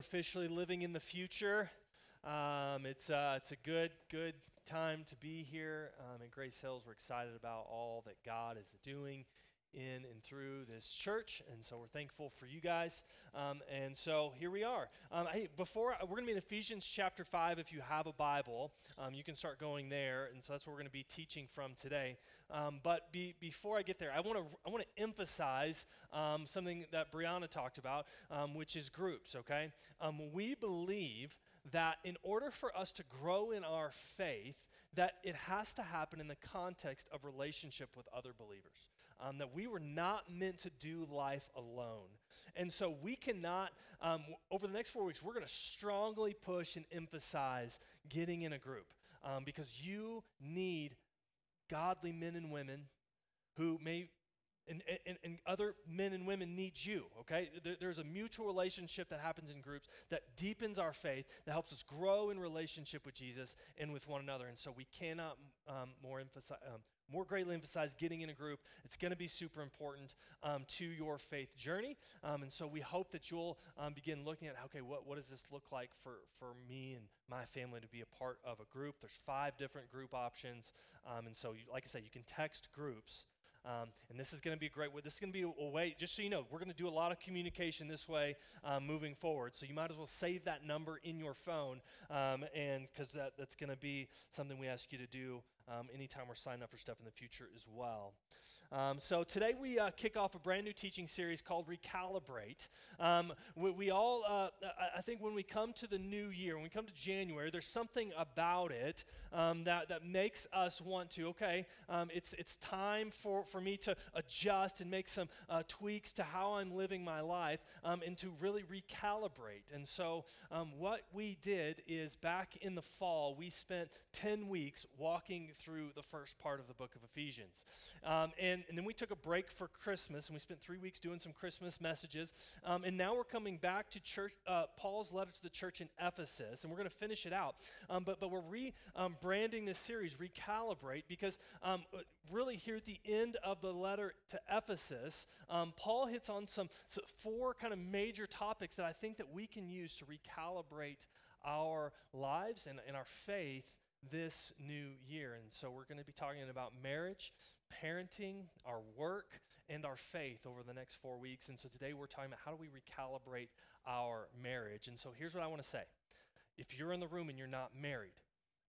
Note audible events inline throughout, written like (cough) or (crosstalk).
officially living in the future. Um, it's, uh, it's a good, good time to be here um, in Grace Hills. We're excited about all that God is doing in and through this church, and so we're thankful for you guys. Um, and so here we are. Um, hey, before we're going to be in Ephesians chapter five. If you have a Bible, um, you can start going there, and so that's what we're going to be teaching from today. Um, but be, before I get there, I want to I want to emphasize um, something that Brianna talked about, um, which is groups. Okay, we believe that in order for us to grow in our faith, that it has to happen in the context of relationship with other believers um, that we were not meant to do life alone. And so we cannot, um, over the next four weeks, we're going to strongly push and emphasize getting in a group um, because you need godly men and women who may and, and, and, other men and women need you, okay? There, there's a mutual relationship that happens in groups that deepens our faith, that helps us grow in relationship with Jesus and with one another. And so we cannot um, more emphasize, um, more greatly emphasize getting in a group. It's going to be super important um, to your faith journey. Um, and so we hope that you'll um, begin looking at, okay, what, what does this look like for, for me and my family to be a part of a group? There's five different group options. Um, and so, you, like I said, you can text groups. Um, and this is going to be a great way. This is going to be a, way, just so you know, we're going to do a lot of communication this way um, moving forward. So you might as well save that number in your phone, um, and because that, that's going to be something we ask you to do um, anytime we're signing up for stuff in the future as well. Um, so today we uh, kick off a brand new teaching series called Recalibrate. Um, we, we, all, uh, I think, when we come to the new year, when we come to January, there's something about it um, that that makes us want to. Okay, um, it's it's time for for me to adjust and make some uh, tweaks to how I'm living my life um, and to really recalibrate. And so what we did is back in the fall, we spent ten weeks walking through the first part of the book of Ephesians. Um, and, and then we took a break for Christmas, and we spent three weeks doing some Christmas messages. Um, and now we're coming back to church, uh, Paul's letter to the church in Ephesus, and we're going to finish it out. Um, but, but we're rebranding um, this series, Recalibrate, because um, really here at the end of the letter to Ephesus, um, Paul hits on some so four kind of major topics that I think that we can use to recalibrate our lives and, and our faith this new year. And so we're going to be talking about marriage, parenting, our work, and our faith over the next four weeks. And so today we're talking about how do we recalibrate our marriage. And so here's what I want to say if you're in the room and you're not married,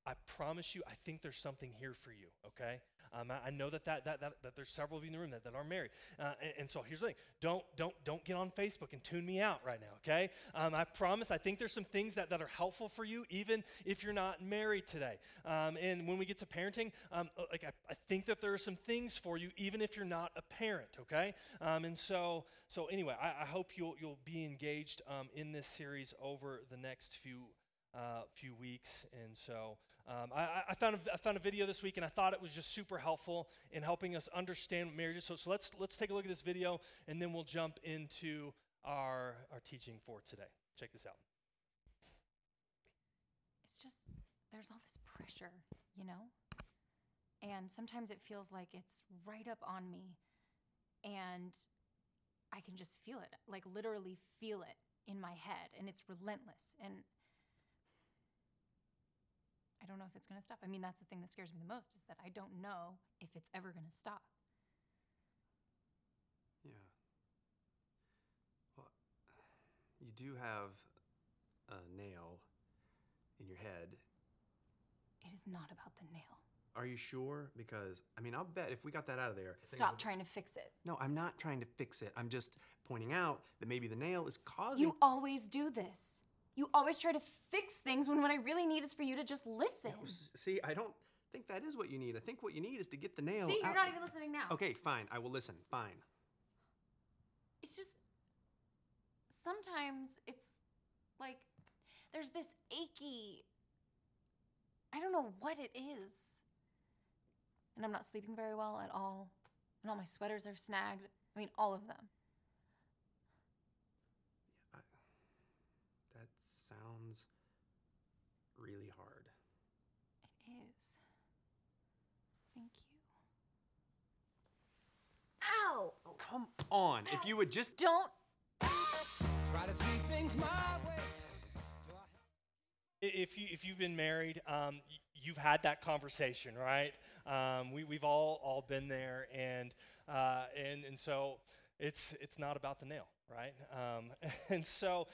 I promise you, I think there's something here for you, okay? Um, I, I, know that, that, that, that, that there's several of you in the room that, that are married. Uh, and, and, so here's the thing don't, don't, don't get on Facebook and tune me out right now, okay? Um, I promise, I think there's some things that, that are helpful for you, even if you're not married today. Um, and when we get to parenting, um, uh, like I, I, think that there are some things for you, even if you're not a parent, okay? Um, and so, so anyway, I, I, hope you'll, you'll be engaged um, in this series over the next few, uh, few weeks. And so, um, I, I, found a, I found a video this week and I thought it was just super helpful in helping us understand marriages. So, so let's, let's take a look at this video and then we'll jump into our, our teaching for today. Check this out. It's just, there's all this pressure, you know? And sometimes it feels like it's right up on me and I can just feel it, like literally feel it in my head and it's relentless. And I don't know if it's going to stop. I mean, that's the thing that scares me the most is that I don't know if it's ever going to stop. Yeah. Well, you do have a nail in your head. It is not about the nail. Are you sure? Because, I mean, I'll bet if we got that out of there. Stop trying to fix it. No, I'm not trying to fix it. I'm just pointing out that maybe the nail is causing. You always do this. You always try to fix things when what I really need is for you to just listen. No, see, I don't think that is what you need. I think what you need is to get the nail. See, you're out. not even listening now. Okay, fine. I will listen. Fine. It's just sometimes it's like there's this achy I don't know what it is. And I'm not sleeping very well at all. And all my sweaters are snagged. I mean, all of them. sounds really hard. It is. Thank you. Ow! Oh, come on. Ow. If you would just. Don't. Try to see things my way. if you if you've been married, um, you've had that conversation, right? Um, we we've all all been there, and uh, and and so it's it's not about the nail, right? Um, (laughs) and so,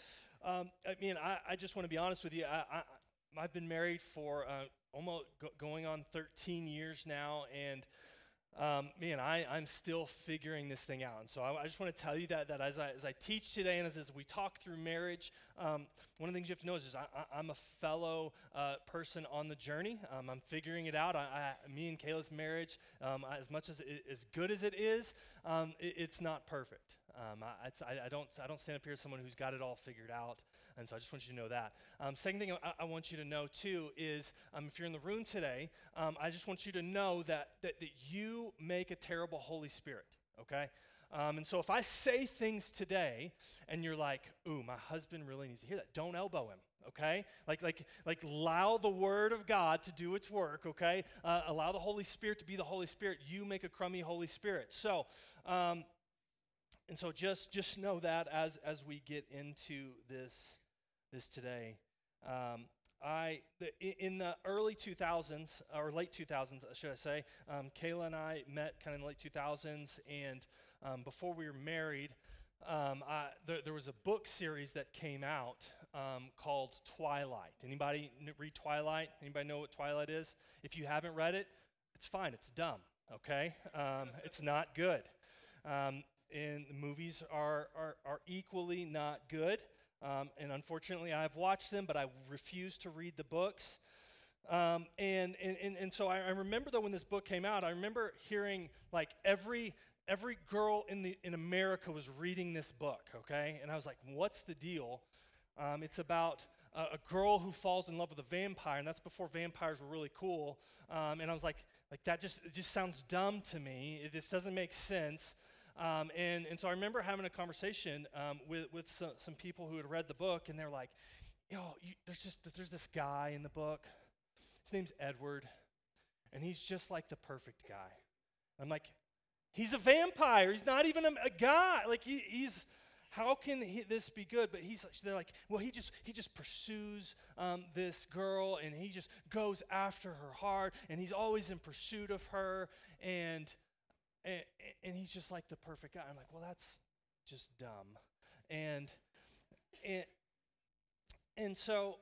um, I mean, I, I just want to be honest with you. I, I I've been married for uh, almost go- going on 13 years now, and um, man, I, I'm still figuring this thing out. And so I, I just want to tell you that, that as, I, as I teach today and as, as we talk through marriage, um, one of the things you have to know is, is I, am a fellow uh, person on the journey. Um, I'm figuring it out. I, I, me and Kayla's marriage, um, as much as it, as good as it is, um, it, it's not perfect. Um, I, I, don't, I don't stand up here as someone who's got it all figured out. And so I just want you to know that. Um, second thing I, I, want you to know too is um, if you're in the room today, um, I just want you to know that, that, that you make a terrible Holy Spirit, okay? Um, and so if I say things today and you're like, ooh, my husband really needs to hear that, don't elbow him, okay? Like, like, like allow the word of God to do its work, okay? Uh, allow the Holy Spirit to be the Holy Spirit. You make a crummy Holy Spirit. So, um, and so just, just know that as, as we get into this this today. Um, I the, in the early 2000s or late 2000s, should I say? Um, Kayla and I met kind of in the late 2000s, and um, before we were married, um, I, there, there, was a book series that came out um, called Twilight. Anybody read Twilight? Anybody know what Twilight is? If you haven't read it, it's fine. It's dumb. Okay, um, (laughs) it's not good. And the movies are, are, are equally not good. Um, and unfortunately, I've watched them, but I refuse to read the books. Um, and, and, and, so I, I, remember, though, when this book came out, I remember hearing like every, every girl in, the, in America was reading this book, okay? And I was like, what's the deal? Um, it's about a, a, girl who falls in love with a vampire, and that's before vampires were really cool. Um, and I was like, like that just, just sounds dumb to me. It just doesn't make sense. Um, and, and so I remember having a conversation um, with, with some, some, people who had read the book, and they're like, yo, you, there's just there's this guy in the book. His name's Edward, and he's just like the perfect guy. I'm like, he's a vampire. He's not even a, a guy. Like he, he's how can he, this be good? But he's they're like, well, he just he just pursues um, this girl, and he just goes after her hard, and he's always in pursuit of her, and and, and he's just like the perfect guy. I'm like, well, that's just dumb. And, and, and so,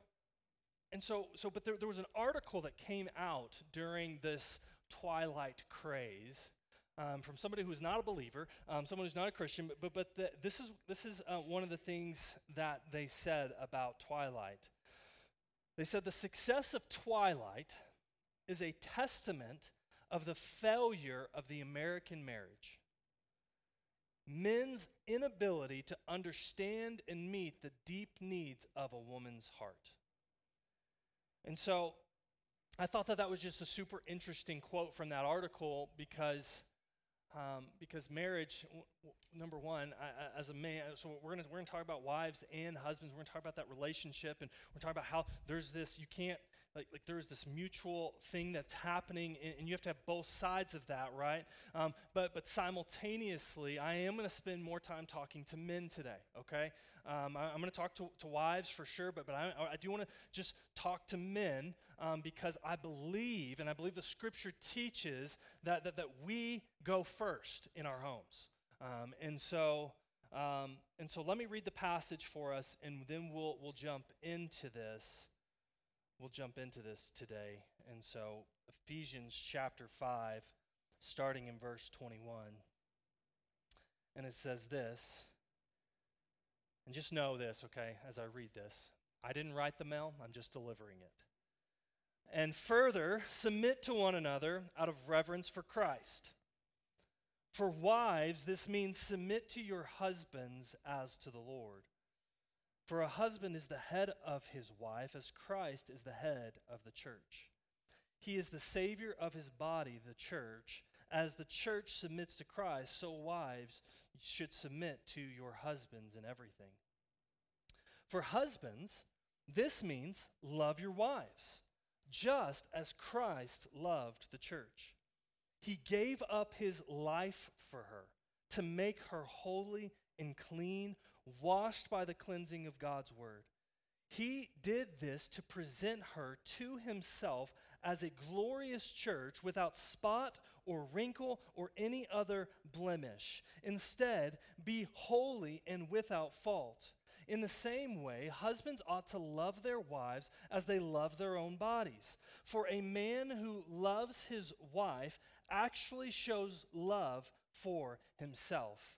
and so, so, but there, there was an article that came out during this Twilight craze um, from somebody who's not a believer, um, someone who's not a Christian, but, but, but the, this is, this is uh, one of the things that they said about Twilight. They said the success of Twilight is a testament of the failure of the American marriage. Men's inability to understand and meet the deep needs of a woman's heart. And so I thought that that was just a super interesting quote from that article because, um, because marriage, w- w- number one, I, I, as a man, so we're going we're gonna talk about wives and husbands. We're going to talk about that relationship, and we're talking about how there's this, you can't like, like there's this mutual thing that's happening and, and, you have to have both sides of that right? Um, but but simultaneously i am going to spend more time talking to men today okay? Um, I, am going to talk to, wives for sure but, but I, I do want to just talk to men um, because i believe and i believe the scripture teaches that that, that we go first in our homes. Um, and so um, and so let me read the passage for us and then we'll we'll jump into this we'll jump into this today. And so, Ephesians chapter 5, starting in verse 21. And it says this. And just know this, okay, as I read this. I didn't write the mail, I'm just delivering it. And further, submit to one another out of reverence for Christ. For wives, this means submit to your husbands as to the Lord. For a husband is the head of his wife, as Christ is the head of the church. He is the Savior of his body, the church. As the church submits to Christ, so wives should submit to your husbands in everything. For husbands, this means love your wives, just as Christ loved the church. He gave up his life for her to make her holy and clean washed by the cleansing of God's word. He did this to present her to himself as a glorious church without spot or wrinkle or any other blemish. Instead, be holy and without fault. In the same way, husbands ought to love their wives as they love their own bodies. For a man who loves his wife actually shows love for himself.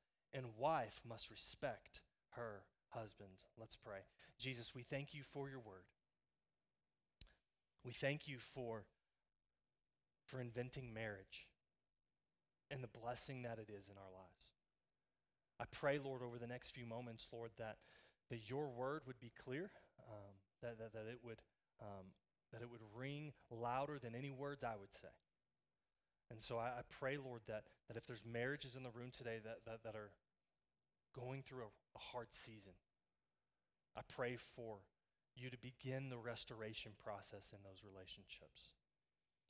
and wife must respect her husband. Let's pray. Jesus, we thank you for your word. We thank you for, for inventing marriage and the blessing that it is in our lives. I pray, Lord, over the next few moments, Lord, that, that your word would be clear, um, that, that, that, it would, um, that it would ring louder than any words I would say. And so I, I, pray, Lord, that, that if there's marriages in the room today that, that, that are going through a, a hard season, I pray for you to begin the restoration process in those relationships.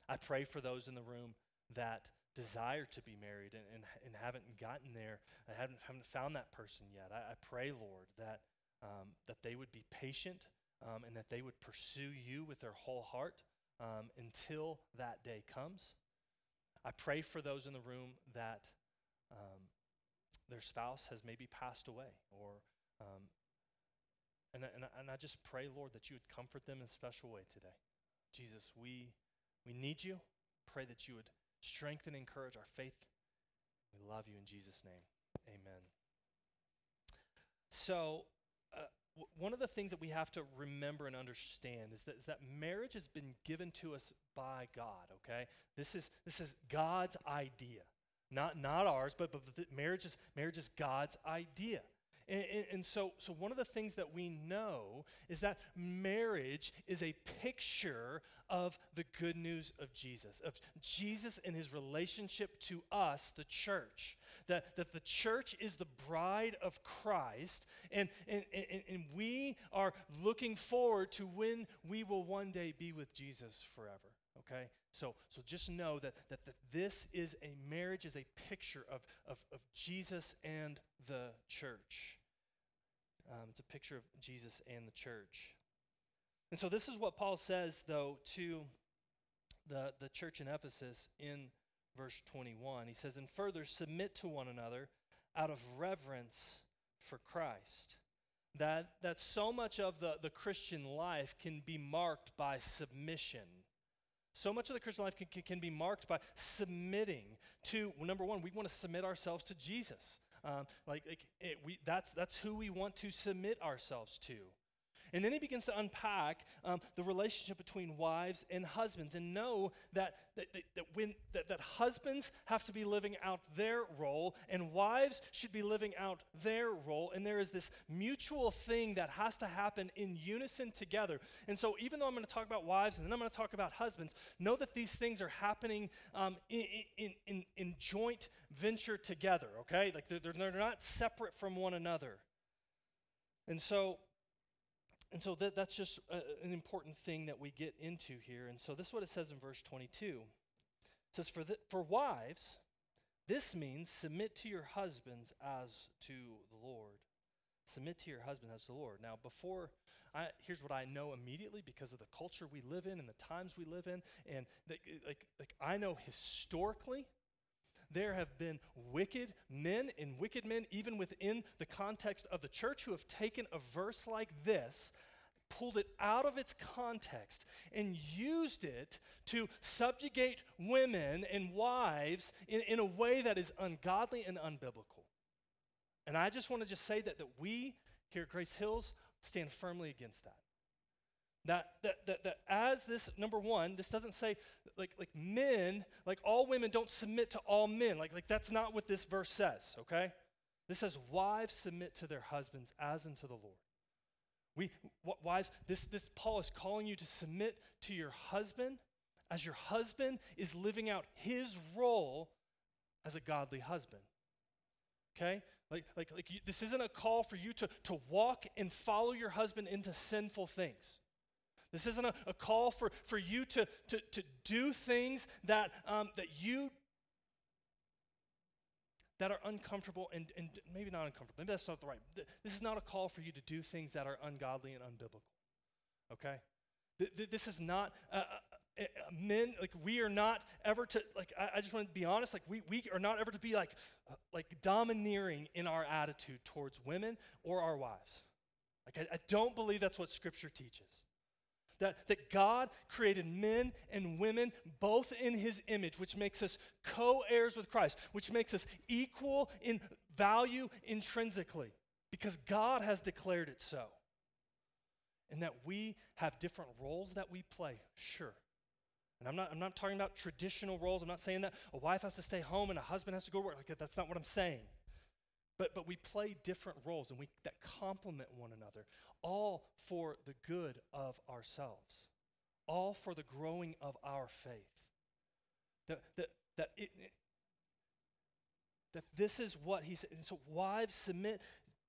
I pray for those in the room that desire to be married and, and, and haven't gotten there, I haven't, haven't found that person yet. I, I pray, Lord, that, um, that they would be patient um, and that they would pursue you with their whole heart um, until that day comes. I pray for those in the room that um, their spouse has maybe passed away, or um, and, and, and I just pray, Lord, that you would comfort them in a special way today. Jesus, we we need you. Pray that you would strengthen and encourage our faith. We love you in Jesus' name. Amen. So, uh, one of the things that we have to remember and understand is that, is that marriage has been given to us by God, okay? This is, this is God's idea. Not, not ours, but, but marriage, is, marriage is God's idea. And, and, and, so, so, one of the things that we know is that marriage is a picture of the good news of Jesus, of Jesus and his relationship to us, the church. That, that the church is the bride of Christ, and, and, and, and we are looking forward to when we will one day be with Jesus forever. Okay? So, so just know that, that, that this is a marriage, is a picture of, of, of Jesus and the church. Um, it's a picture of Jesus and the church. And so this is what Paul says, though, to the, the church in Ephesus in verse 21. He says, And further, submit to one another out of reverence for Christ. That, that so much of the, the Christian life can be marked by submission. So much of the Christian life can, can, can be marked by submitting to, well, number one, we want to submit ourselves to Jesus. Um, like, like it, we, that's, that's who we want to submit ourselves to. And then he begins to unpack um, the relationship between wives and husbands and know that, that, that, that when, that, that husbands have to be living out their role and wives should be living out their role. And there is this mutual thing that has to happen in unison together. And so, even though I'm going to talk about wives and then I'm going to talk about husbands, know that these things are happening um, in, in, in, in joint venture together, okay? Like they're, they're not separate from one another. And so, and so that, that's just a, an important thing that we get into here. And so this is what it says in verse 22. It says, For, the, for wives, this means submit to your husbands as to the Lord. Submit to your husband as the Lord. Now, before, I, here's what I know immediately because of the culture we live in and the times we live in. And the, like, like I know historically, there have been wicked men and wicked men, even within the context of the church, who have taken a verse like this, pulled it out of its context, and used it to subjugate women and wives in, in a way that is ungodly and unbiblical. And I just want to just say that, that we here at Grace Hills stand firmly against that. That, that, that, that as this, number one, this doesn't say like, like men, like all women don't submit to all men. Like, like that's not what this verse says, okay? This says wives submit to their husbands as unto the Lord. We, wives, this, this Paul is calling you to submit to your husband as your husband is living out his role as a godly husband. Okay? Like, like, like you, this isn't a call for you to, to walk and follow your husband into sinful things. This isn't a, a call for, for you to, to, to do things that, um, that you that are uncomfortable and, and maybe not uncomfortable. Maybe that's not the right. This is not a call for you to do things that are ungodly and unbiblical. Okay? Th- th- this is not uh, uh, uh, men like we are not ever to like I, just want to be honest like we, we are not ever to be like uh, like domineering in our attitude towards women or our wives like I, I don't believe that's what scripture teaches that, that God created men and women both in his image, which makes us co heirs with Christ, which makes us equal in value intrinsically, because God has declared it so. And that we have different roles that we play, sure. And I'm not, I'm not talking about traditional roles. I'm not saying that a wife has to stay home and a husband has to go to work. Like, that's not what I'm saying. But, but we play different roles and we, that complement one another, all for the good of ourselves, all for the growing of our faith. That, that, that, it, that this is what he said. And so, wives, submit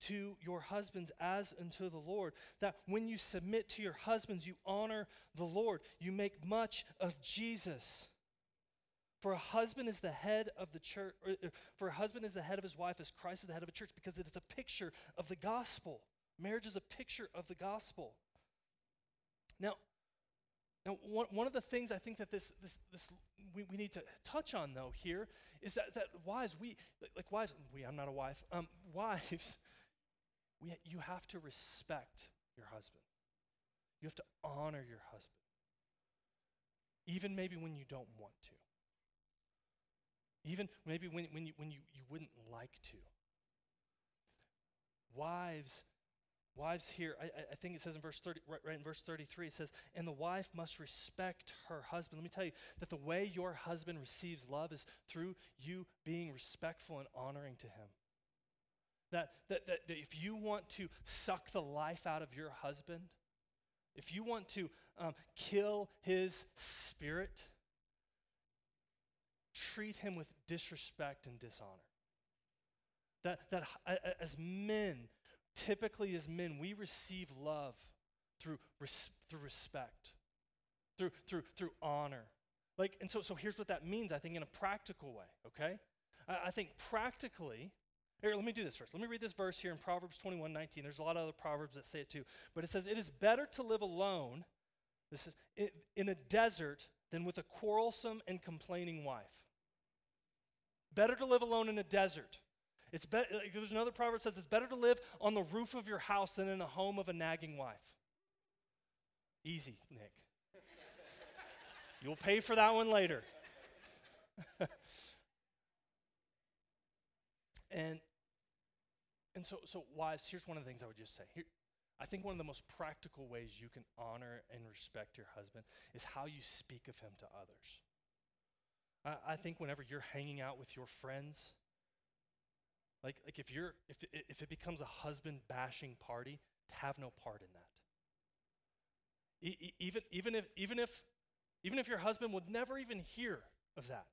to your husbands as unto the Lord. That when you submit to your husbands, you honor the Lord. You make much of Jesus. For a husband is the head of the church, or, for a husband is the head of his wife as Christ is the head of a church, because it is a picture of the gospel. Marriage is a picture of the gospel. Now, now one, one of the things I think that this, this, this we, we need to touch on, though, here is that, that wives, we, like, wives, we, I'm not a wife, um, (laughs) wives, we, you have to respect your husband. You have to honor your husband, even maybe when you don't want to. Even maybe when, when, you, when you, you wouldn't like to. Wives, wives here, I, I- think it says in verse 30, right, right in verse 33, it says, and the wife must respect her husband. Let me tell you that the way your husband receives love is through you being respectful and honoring to him. That, that, that, that if you want to suck the life out of your husband, if you want to um, kill his spirit, treat him with disrespect and dishonor. That, that as men, typically as men, we receive love through, res- through respect, through, through, through honor. Like, and so, so here's what that means, I think, in a practical way, okay? I, I think practically, here, let me do this first. Let me read this verse here in Proverbs 21 19. There's a lot of other Proverbs that say it too. But it says, It is better to live alone, this is in, in a desert, than with a quarrelsome and complaining wife. Better to live alone in a desert. It's better. There's another proverb that says it's better to live on the roof of your house than in the home of a nagging wife. Easy, Nick. You'll pay for that one later. (laughs) and and so so wives, here's one of the things I would just say. Here, I think one of the most practical ways you can honor and respect your husband is how you speak of him to others. I, I think whenever you're hanging out with your friends, like, like if you're if it, if it becomes a husband bashing party, to have no part in that. E- e- even even if even if even if your husband would never even hear of that,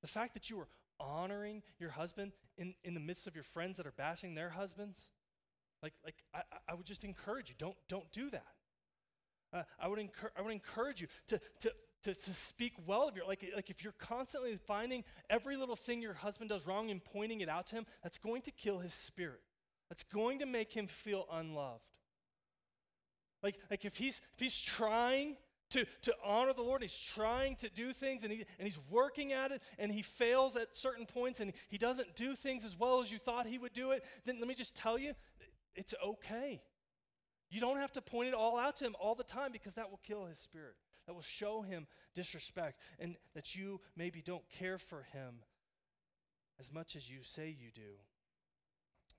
the fact that you are honoring your husband in, in the midst of your friends that are bashing their husbands, like like I, I- would just encourage you don't don't do that. Uh, I would encourage I would encourage you to to to, to speak well of your like like if you're constantly finding every little thing your husband does wrong and pointing it out to him, that's going to kill his spirit. That's going to make him feel unloved. Like like if he's if he's trying to, to honor the Lord. He's trying to do things and, he, and he's working at it and he fails at certain points and he doesn't do things as well as you thought he would do it. Then let me just tell you, it's okay. You don't have to point it all out to him all the time because that will kill his spirit. That will show him disrespect and that you maybe don't care for him as much as you say you do.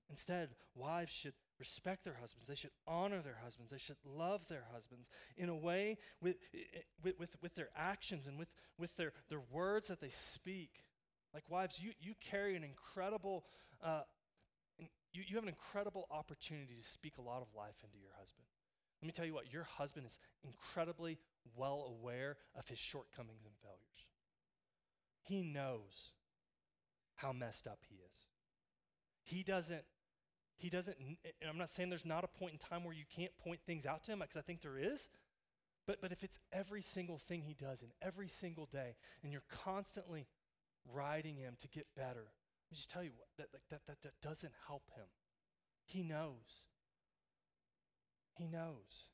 Instead, wives should respect their husbands. They should honor their husbands. They should love their husbands in a way with, with, with, their actions and with, with their, their words that they speak. Like wives, you, you carry an incredible, uh, you, you have an incredible opportunity to speak a lot of life into your husband. Let me tell you what, your husband is incredibly well aware of his shortcomings and failures. He knows how messed up he is. He doesn't, he doesn't, and I'm not saying there's not a point in time where you can't point things out to him, because I think there is. But, but if it's every single thing he does in every single day, and you're constantly riding him to get better, let me just tell you what, that, like, that, that, that doesn't help him. He knows. He knows.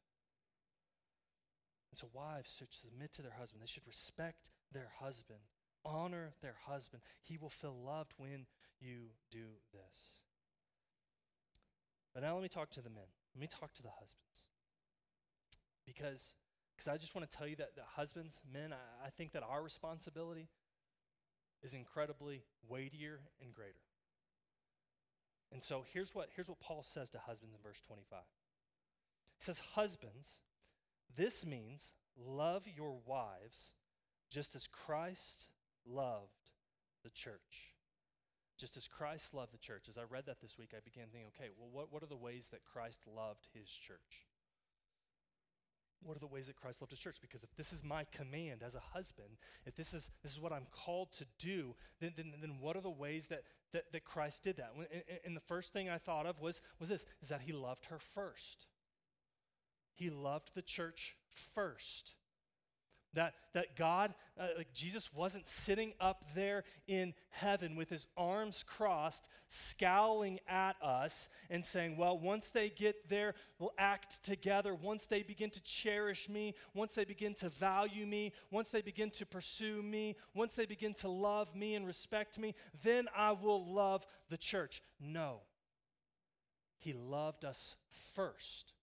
And so wives should submit to their husband. They should respect their husband, honor their husband. He will feel loved when you do this. But now let me talk to the men. Let me talk to the husbands. Because because I just want to tell you that the husbands, men, I, I think that our responsibility is incredibly weightier and greater. And so here's what, here's what Paul says to husbands in verse 25. He says, Husbands, this means love your wives just as Christ loved the church. Just as Christ loved the church. As I read that this week, I began thinking, okay, well, what, what are the ways that Christ loved his church? what are the ways that Christ loved his church? Because if this is my command as a husband, if this is, this is what I'm called to do, then, then, then what are the ways that, that, that Christ did that? And, and the first thing I thought of was, was this, is that he loved her first. He loved the church first. That, that God, uh, like Jesus wasn't sitting up there in heaven with his arms crossed, scowling at us and saying, Well, once they get there, we'll act together, once they begin to cherish me, once they begin to value me, once they begin to pursue me, once they begin to love me and respect me, then I will love the church. No. He loved us first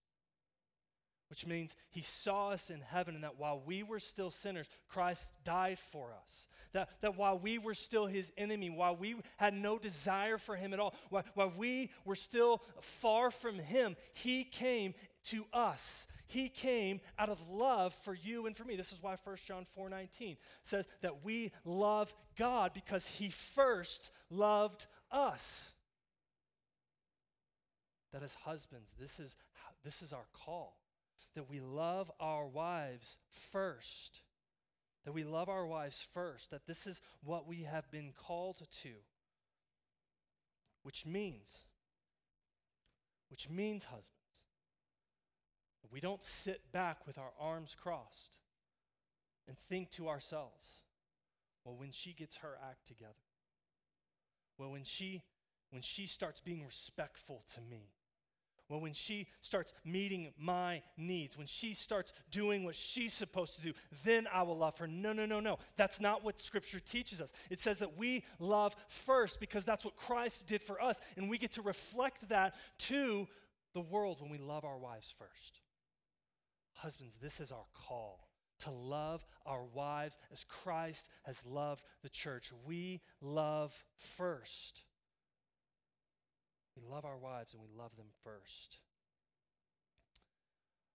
which means he saw us in heaven and that while we were still sinners, Christ died for us. That, that while we were still his enemy, while we had no desire for him at all, while, while we were still far from him, he came to us. He came out of love for you and for me. This is why 1 John 4:19 says that we love God because he first loved us. That as husbands, this is, this is our call that we love our wives first. That we love our wives first. That this is what we have been called to. Which means, which means, husbands, we don't sit back with our arms crossed and think to ourselves, well, when she gets her act together, well, when she when she starts being respectful to me, well, when she starts meeting my needs, when she starts doing what she's supposed to do, then I will love her. No, no, no, no. That's not what Scripture teaches us. It says that we love first because that's what Christ did for us, and we get to reflect that to the world when we love our wives first. Husbands, this is our call to love our wives as Christ has loved the church. We love first. We love our wives and we love them first.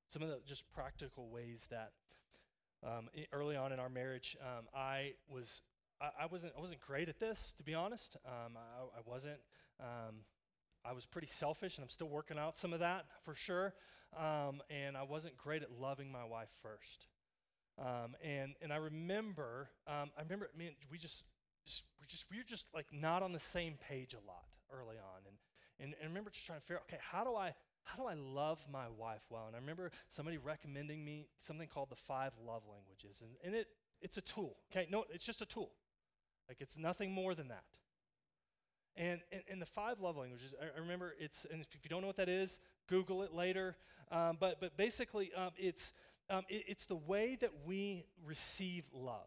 Some of the just practical ways that um, early on in our marriage, um, I was I, I, wasn't I wasn't great at this to be honest. Um, I, I, wasn't. Um, I was pretty selfish, and I'm still working out some of that for sure. Um, and I wasn't great at loving my wife first. Um, and and I remember I remember I mean we just, just we just we were just like not on the same page a lot early on, and and, and I remember just trying to figure out, okay, how do I how do I love my wife well? And I remember somebody recommending me something called the five love languages. And, and it it's a tool. Okay, no, it's just a tool. Like it's nothing more than that. And, and, and the five love languages, I, I, remember it's, and if you don't know what that is, Google it later. Um, but, but basically, um, it's, um, it, it's the way that we receive love.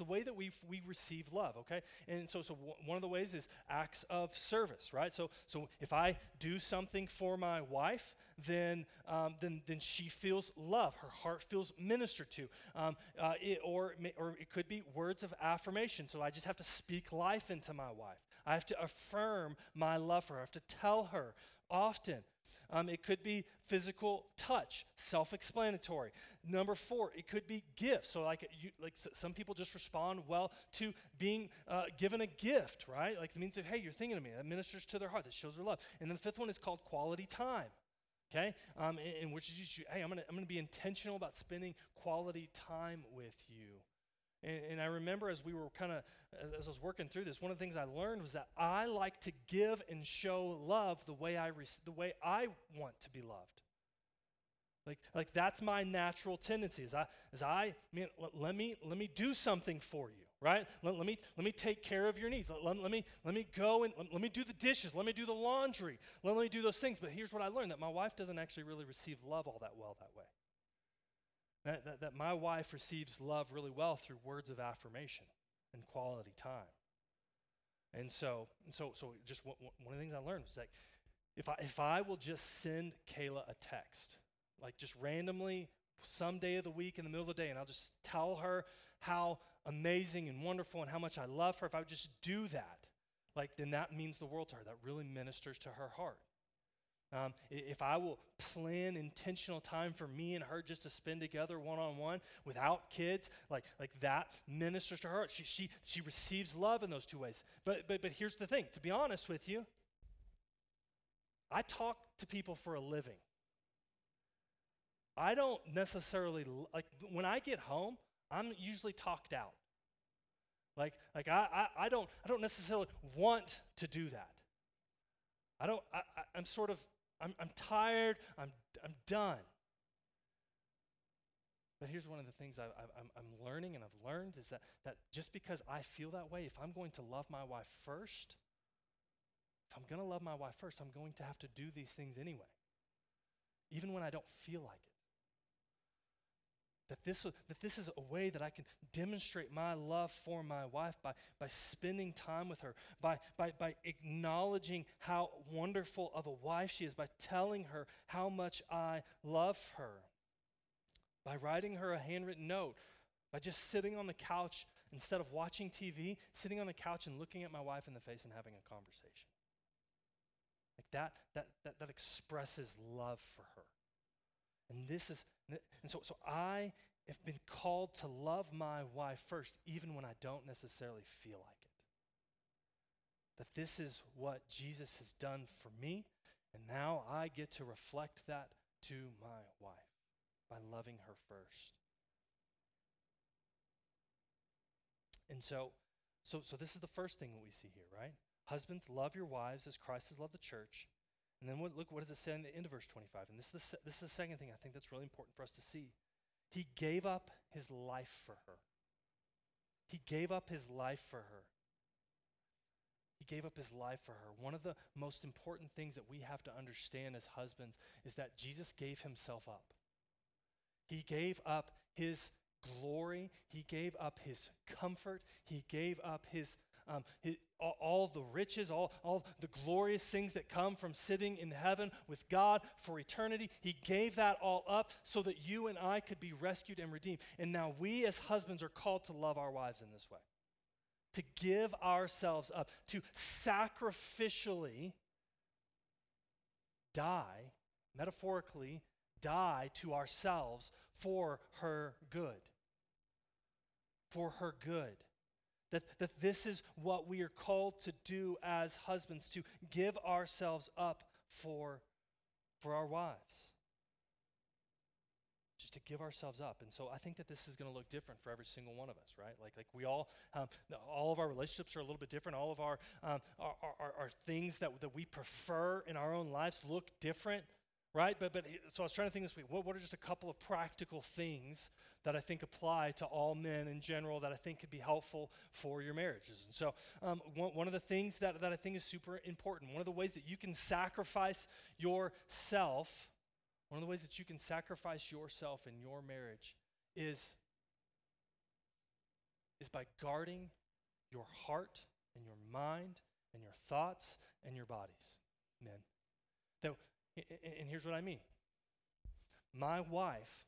The way that we we receive love, okay? And so, so one of the ways is acts of service, right? So, so if I do something for my wife, then, um, then, then she feels love. Her heart feels ministered to. Um, uh, it, or, or it could be words of affirmation. So I just have to speak life into my wife. I have to affirm my love for her. I have to tell her often Um, it could be physical touch, self-explanatory. Number four, it could be gifts. So, like, you, like some people just respond well to being uh, given a gift, right? Like, it means that hey, you're thinking of me. That ministers to their heart. That shows their love. And then the fifth one is called quality time. Okay, um, in, in which is just, hey, I'm gonna I'm gonna be intentional about spending quality time with you. And, and I remember as we were kind of, as I was working through this, one of the things I learned was that I like to give and show love the way I, rec- the way I want to be loved. Like, like that's my natural tendency. Is I, is I, man, let, let me, let me do something for you, right? Let, let me, let me take care of your needs. Let, let, me, let me go and let, let me do the dishes. Let me do the laundry. Let me do those things. But here's what I learned: that my wife doesn't actually really receive love all that well that way. That, that, that my wife receives love really well through words of affirmation and quality time. And so, and so, so just one, one of the things I learned was like, if I, if I will just send Kayla a text, like just randomly, some day of the week in the middle of the day, and I'll just tell her how amazing and wonderful and how much I love her, if I would just do that, like then that means the world to her. That really ministers to her heart. Um, if I will plan intentional time for me and her just to spend together one on one without kids, like, like that ministers to her. She, she, she receives love in those two ways. But, but, but here's the thing to be honest with you, I talk to people for a living. I don't necessarily, like, when I get home, I'm usually talked out. Like, like I, I, I, don't, I don't necessarily want to do that. I don't, I, I, I'm sort of I'm, I'm tired. I'm, I'm done. But here's one of the things I, I'm learning and I've learned is that, that just because I feel that way, if I'm going to love my wife first, if I'm going to love my wife first, I'm going to have to do these things anyway, even when I don't feel like it. That this, that this is a way that I can demonstrate my love for my wife by, by spending time with her, by, by, by acknowledging how wonderful of a wife she is, by telling her how much I love her, by writing her a handwritten note, by just sitting on the couch instead of watching TV, sitting on the couch and looking at my wife in the face and having a conversation. Like that, that, that, that expresses love for her. And this is, and so, so I have been called to love my wife first, even when I don't necessarily feel like it. That this is what Jesus has done for me, and now I get to reflect that to my wife by loving her first. And so, so, so this is the first thing that we see here, right? Husbands, love your wives as Christ has loved the church. And then what, look, what does it say in the end of verse 25? And this is, the, this is the second thing I think that's really important for us to see. He gave up his life for her. He gave up his life for her. He gave up his life for her. One of the most important things that we have to understand as husbands is that Jesus gave himself up. He gave up his glory. He gave up his comfort. He gave up his um, his, all, all, the riches, all, all the glorious things that come from sitting in heaven with God for eternity. He gave that all up so that you and I could be rescued and redeemed. And now we as husbands are called to love our wives in this way to give ourselves up, to sacrificially die, metaphorically, die to ourselves for her good. For her good. That, that this is what we are called to do as husbands, to give ourselves up for, for our wives. Just to give ourselves up. And so I think that this is going to look different for every single one of us, right? Like, like we all, um, all of our relationships are a little bit different. All of our, um, our, our, our things that, that we prefer in our own lives look different right? But, but so I was trying to think this week, what, what are just a couple of practical things that I think apply to all men in general that I think could be helpful for your marriages? And so um, one, one of the things that, that I think is super important, one of the ways that you can sacrifice yourself, one of the ways that you can sacrifice yourself in your marriage is, is by guarding your heart and your mind and your thoughts and your bodies, men. That and here's what I mean my wife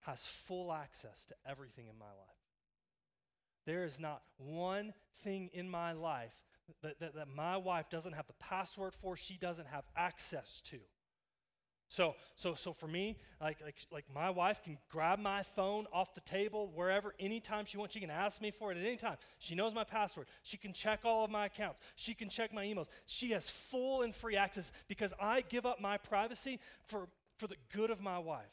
has full access to everything in my life. There is not one thing in my life that, that, that, my wife doesn't have the password for, she doesn't have access to. So, so, so for me, like, like, like my wife can grab my phone off the table wherever, anytime she wants. She can ask me for it at any time. She knows my password. She can check all of my accounts. She can check my emails. She has full and free access because I give up my privacy for, for the good of my wife.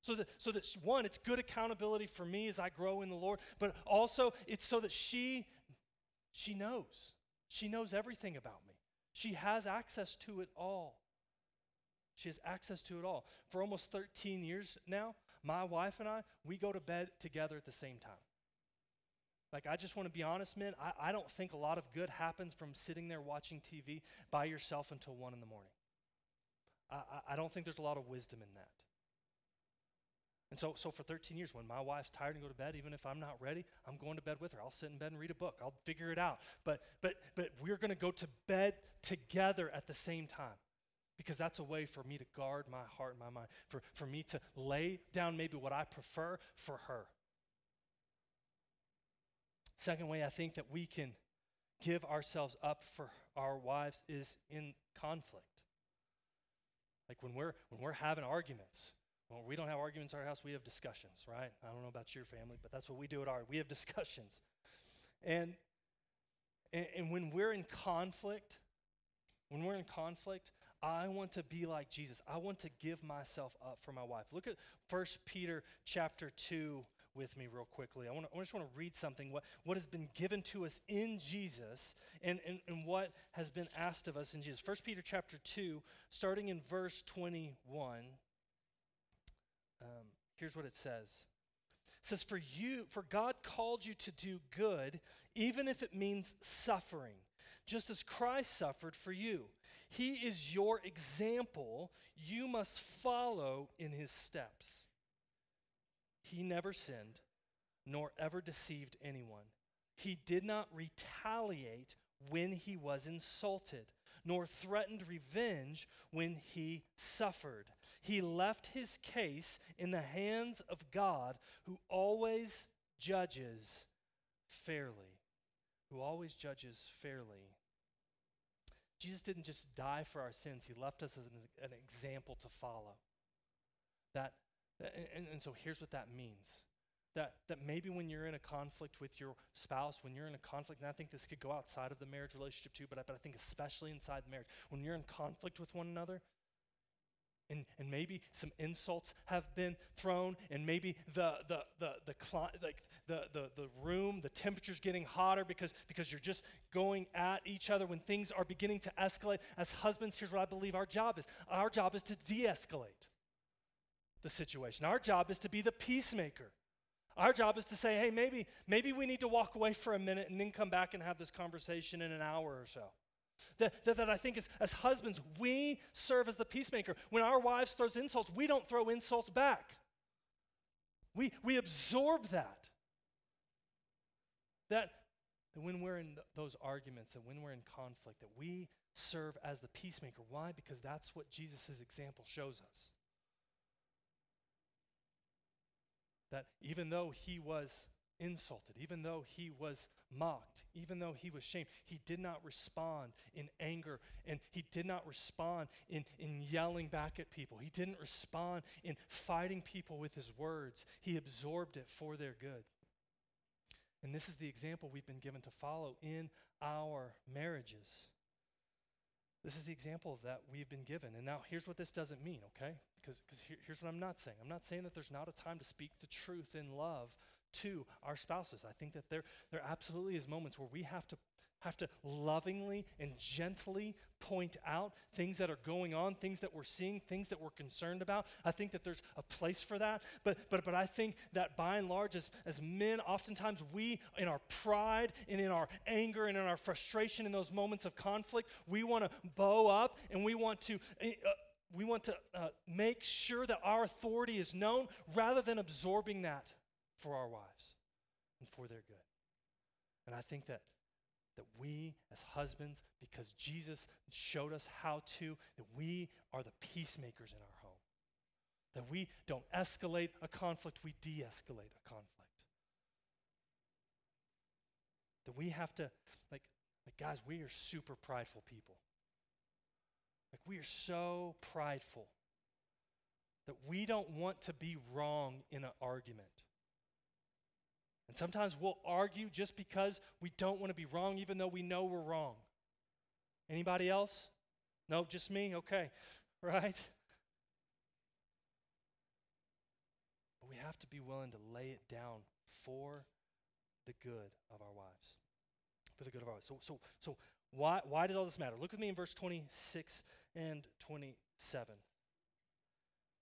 So that, so that one, it's good accountability for me as I grow in the Lord, but also it's so that she, she knows. She knows everything about me. She has access to it all. She has access to it all. For almost 13 years now, my wife and I, we go to bed together at the same time. Like, I just want to be honest, men. I, I don't think a lot of good happens from sitting there watching TV by yourself until 1 in the morning. I, I, I don't think there's a lot of wisdom in that. And so, so for 13 years, when my wife's tired and go to bed, even if I'm not ready, I'm going to bed with her. I'll sit in bed and read a book. I'll figure it out. But, but, but we're going to go to bed together at the same time because that's a way for me to guard my heart and my mind, for, for me to lay down maybe what I prefer for her. Second way I think that we can give ourselves up for our wives is in conflict. Like when we're when we're having arguments, well, we don't have arguments in our house, we have discussions, right? I don't know about your family, but that's what we do at our we have (laughs) discussions. And and, and when we're in conflict, when we're in conflict, I want to be like Jesus. I want to give myself up for my wife. Look at 1 Peter chapter 2 with me real quickly. I, wanna, I just want to read something, what, what has been given to us in Jesus and, and, and what has been asked of us in Jesus. 1 Peter chapter 2, starting in verse 21, um, here's what it says. It says, For you, for God called you to do good, even if it means suffering, just as Christ suffered for you he is your example. You must follow in his steps. He never sinned, nor ever deceived anyone. He did not retaliate when he was insulted, nor threatened revenge when he suffered. He left his case in the hands of God, who always judges fairly. Who always judges fairly. Jesus didn't just die for our sins, he left us as an, an example to follow. That, and, and so here's what that means. That, that maybe when you're in a conflict with your spouse, when you're in a conflict, and I think this could go outside of the marriage relationship too, but I, but I think especially inside the marriage, when you're in conflict with one another, and, and maybe some insults have been thrown, and maybe the, the, the, the, like the, the, the room, the temperature's getting hotter because, because you're just going at each other when things are beginning to escalate. As husbands, here's what I believe our job is our job is to de escalate the situation, our job is to be the peacemaker. Our job is to say, hey, maybe, maybe we need to walk away for a minute and then come back and have this conversation in an hour or so. That, that, that, I think is, as husbands, we serve as the peacemaker. When our wives throws insults, we don't throw insults back. We, we absorb that. That, when we're in th- those arguments and when we're in conflict, that we serve as the peacemaker. Why? Because that's what Jesus' example shows us. That even though he was insulted, even though he was mocked, even though he was shamed, he did not respond in anger and he did not respond in, in yelling back at people. He didn't respond in fighting people with his words. He absorbed it for their good. And this is the example we've been given to follow in our marriages. This is the example that we've been given. And now here's what this doesn't mean, okay? Because here, here's what I'm not saying. I'm not saying that there's not a time to speak the truth in love to our spouses. I think that there, there absolutely is moments where we have to have to lovingly and gently point out things that are going on, things that we're seeing, things that we're concerned about. I think that there's a place for that. But but but I think that by and large, as, as men, oftentimes we, in our pride and in our anger and in our frustration in those moments of conflict, we want to bow up and we want to uh, we want to uh, make sure that our authority is known rather than absorbing that for our wives and for their good. And I think that that we as husbands, because Jesus showed us how to, that we are the peacemakers in our home. That we don't escalate a conflict, we de escalate a conflict. That we have to, like, like, guys, we are super prideful people. Like, we are so prideful that we don't want to be wrong in an argument. And sometimes we'll argue just because we don't want to be wrong, even though we know we're wrong. Anybody else? No, just me? Okay. (laughs) Right? But we have to be willing to lay it down for the good of our wives. For the good of our wives. So, so, so why, why does all this matter? Look with me in verse 26 and 27.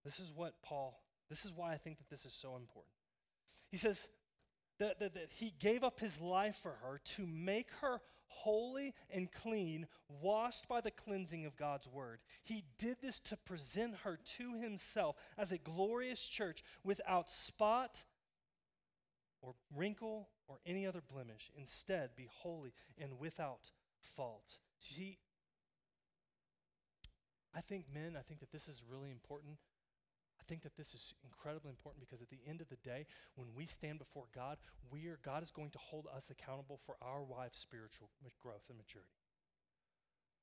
This is what Paul, this is why I think that this is so important. He says that, that, that he gave up his life for her to make her holy and clean, washed by the cleansing of God's word. He did this to present her to himself as a glorious church without spot or wrinkle or any other blemish. Instead, be holy and without fault. See, I think, men, I think that this is really important. I think that this is incredibly important because at the end of the day, when we stand before God, we are, God is going to hold us accountable for our wife's spiritual growth and maturity.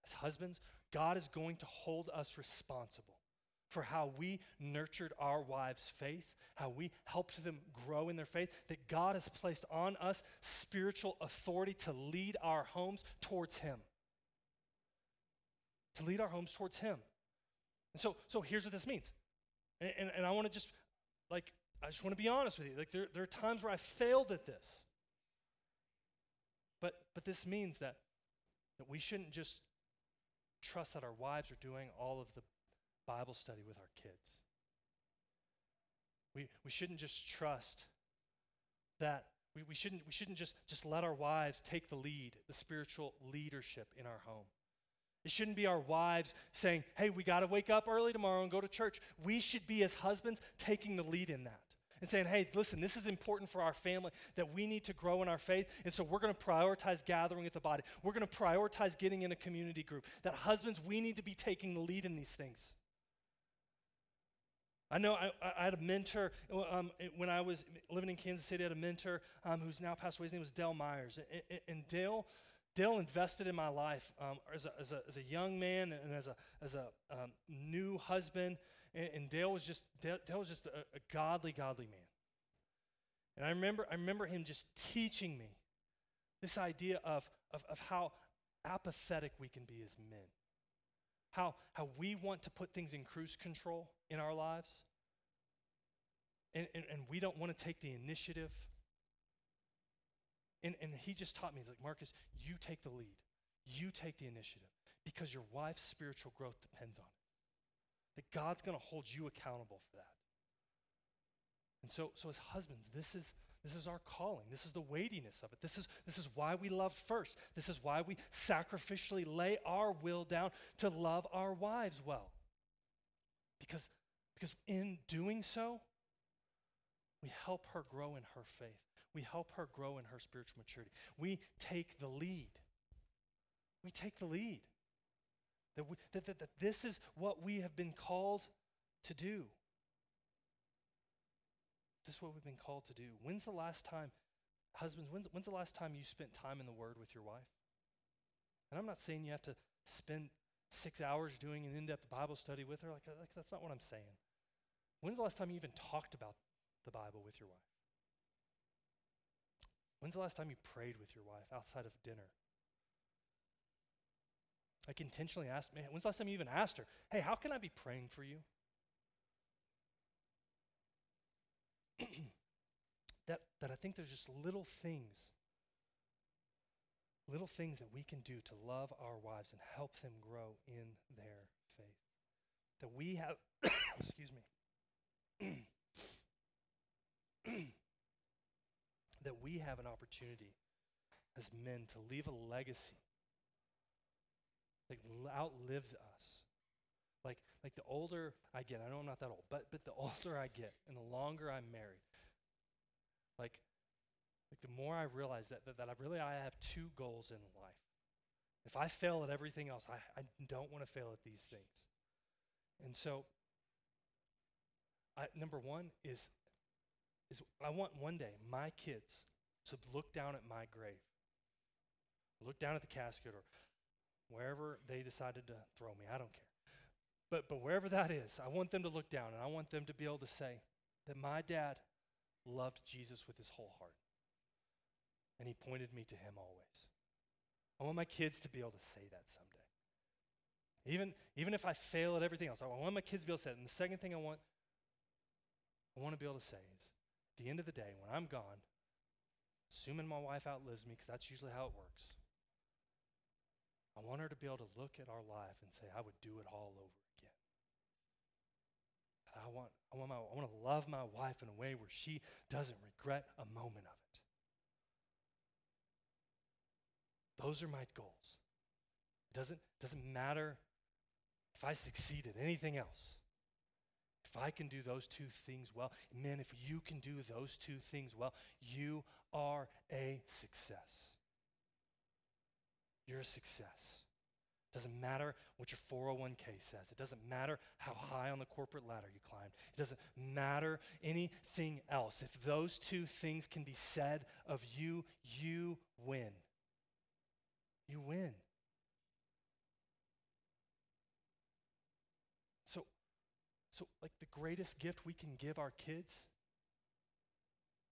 As husbands, God is going to hold us responsible for how we nurtured our wives' faith, how we helped them grow in their faith, that God has placed on us spiritual authority to lead our homes towards Him. To lead our homes towards Him. And so, so here's what this means and, and, and I want to just, like, I just want to be honest with you. Like, there, there are times where I failed at this. But, but this means that, that we shouldn't just trust that our wives are doing all of the Bible study with our kids. We, we shouldn't just trust that we, we, shouldn't, we shouldn't just, just let our wives take the lead, the spiritual leadership in our home. It shouldn't be our wives saying, hey, we got to wake up early tomorrow and go to church. We should be, as husbands, taking the lead in that and saying, hey, listen, this is important for our family that we need to grow in our faith. And so we're going to prioritize gathering with the body. We're going to prioritize getting in a community group. That husbands, we need to be taking the lead in these things. I know I, I had a mentor um, when I was living in Kansas City. I had a mentor um, who's now passed away. His name was Dale Myers. And, and Dale Dale invested in my life um, as, a, as, a, as, a, young man and as a, as a um, new husband. And, and, Dale was just, Dale, Dale was just a, a, godly, godly man. And I remember, I remember him just teaching me this idea of, of, of how apathetic we can be as men. How, how we want to put things in cruise control in our lives. And, and, and we don't want to take the initiative. And, and he just taught me, like, Marcus, you take the lead. You take the initiative because your wife's spiritual growth depends on it. That God's going to hold you accountable for that. And so, so as husbands, this is, this is our calling. This is the weightiness of it. This is, this is why we love first. This is why we sacrificially lay our will down to love our wives well. Because, because in doing so, we help her grow in her faith. We help her grow in her spiritual maturity. We take the lead. We take the lead. That, we, that, that, that this is what we have been called to do. This is what we've been called to do. When's the last time, husbands, when's, when's the last time you spent time in the Word with your wife? And I'm not saying you have to spend six hours doing an in depth Bible study with her. Like, like, that's not what I'm saying. When's the last time you even talked about the Bible with your wife? When's the last time you prayed with your wife outside of dinner? Like intentionally asked, man, when's the last time you even asked her, hey, how can I be praying for you? (clears throat) that, that I think there's just little things, little things that we can do to love our wives and help them grow in their faith. That we have, (coughs) excuse me, (clears throat) that we have an opportunity as men to leave a legacy that outlives us. Like, like the older I get, I know I'm not that old, but, but the older I get and the longer I'm married, like, like the more I realize that, that, that I really I have two goals in life. If I fail at everything else, I, I don't want to fail at these things. And so, I, number one is is I want one day my kids to look down at my grave, look down at the casket or wherever they decided to throw me. I don't care. but, but wherever that is, I want them to look down and I want them to be able to say that my dad loved Jesus with his whole heart. And he pointed me to him always. I want my kids to be able to say that someday. Even, even if I fail at everything else, I want my kids to be able to say it. And the second thing I want, I want to be able to say is, at the end of the day, when I'm gone, assuming my wife outlives me, because that's usually how it works, I want her to be able to look at our life and say, I would do it all over again. That I want, I want, my, I want to love my wife in a way where she doesn't regret a moment of it. Those are my goals. It doesn't, doesn't matter if I succeed at anything else. If I can do those two things well, man, if you can do those two things well, you are a success. You're a success. Doesn't matter what your 401k says. It doesn't matter how high on the corporate ladder you climbed. It doesn't matter anything else. If those two things can be said of you, you win. You win. So, so like the greatest gift we can give our kids,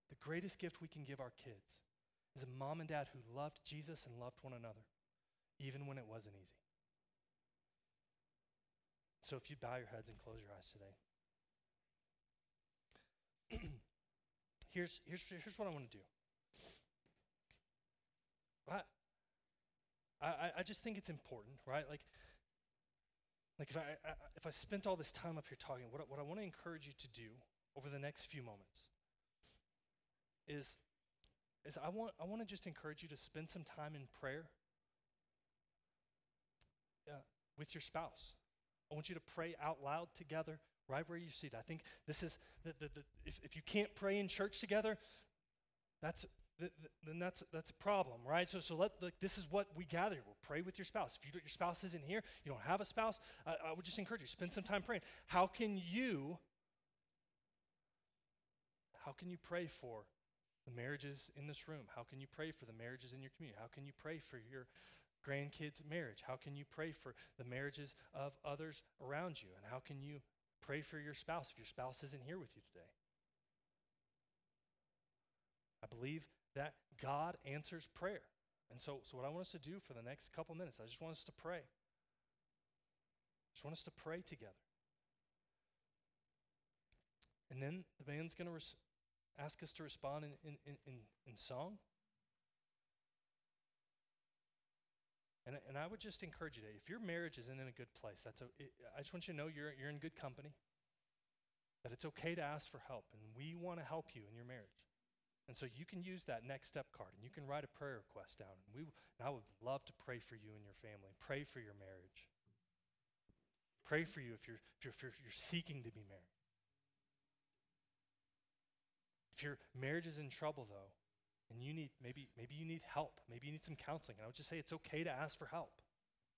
the greatest gift we can give our kids is a mom and dad who loved Jesus and loved one another, even when it wasn't easy. So if you bow your heads and close your eyes today. (clears throat) here's, here's, here's what I want to do. I, I, I just think it's important, right? Like, like if I, I, if I spent all this time up here talking, what, what I want to encourage you to do over the next few moments is, is I want, I want to just encourage you to spend some time in prayer uh, with your spouse. I want you to pray out loud together right where you sit. I think this is, the, the, the, if, if you can't pray in church together, that's, th- th- then that's, that's a problem, right? So, so let, like, this is what we gather. We'll pray with your spouse. If you, your spouse isn't here, you don't have a spouse, I, I would just encourage you, spend some time praying. How can you, how can you pray for the marriages in this room? How can you pray for the marriages in your community? How can you pray for your grandkids' marriage? How can you pray for the marriages of others around you? And how can you pray for your spouse if your spouse isn't here with you today? I believe that God answers prayer. And so, so what I want us to do for the next couple minutes, I just want us to pray. I just want us to pray together. And then the band's going to res- ask us to respond in, in, in, in, song. And, and I would just encourage you today, if your marriage isn't in a good place, that's a, it, I just want you to know you're, you're in good company, that it's okay to ask for help, and we want to help you in your marriage. And so you can use that next step card, and you can write a prayer request down. And, we, and I would love to pray for you and your family, pray for your marriage. Pray for you if you're, if you're, if you're, you're seeking to be married. If your marriage is in trouble, though, and you need maybe maybe you need help maybe you need some counseling and i would just say it's okay to ask for help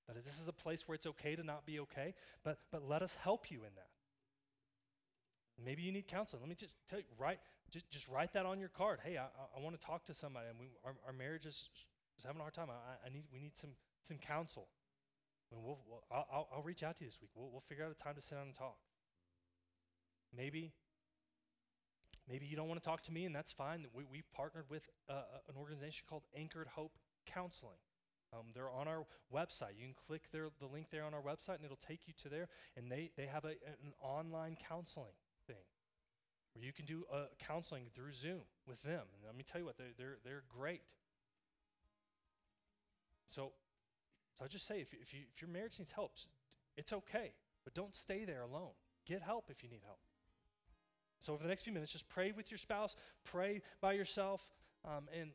that this is a place where it's okay to not be okay but but let us help you in that maybe you need counseling let me just tell you write just, just write that on your card hey i, I, want to talk to somebody and we, our, our marriage is, is having a hard time I, I need we need some some counsel and we'll, we'll I'll, I'll, reach out to you this week we'll, we'll figure out a time to sit down and talk maybe Maybe you don't want to talk to me, and that's fine. We, we've partnered with uh, an organization called Anchored Hope Counseling. Um, they're on our website. You can click their, the link there on our website, and it'll take you to there. And they, they have a, an online counseling where you can do uh, counseling through Zoom with them. And let me tell you what, they're, they're, they're great. So, so I just say, if, if, you, if your marriage needs help, it's okay, but don't stay there alone. Get help if you need help. So, over the next few minutes, just pray with your spouse, pray by yourself, um, and,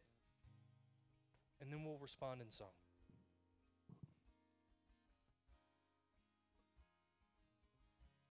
and then we'll respond in song.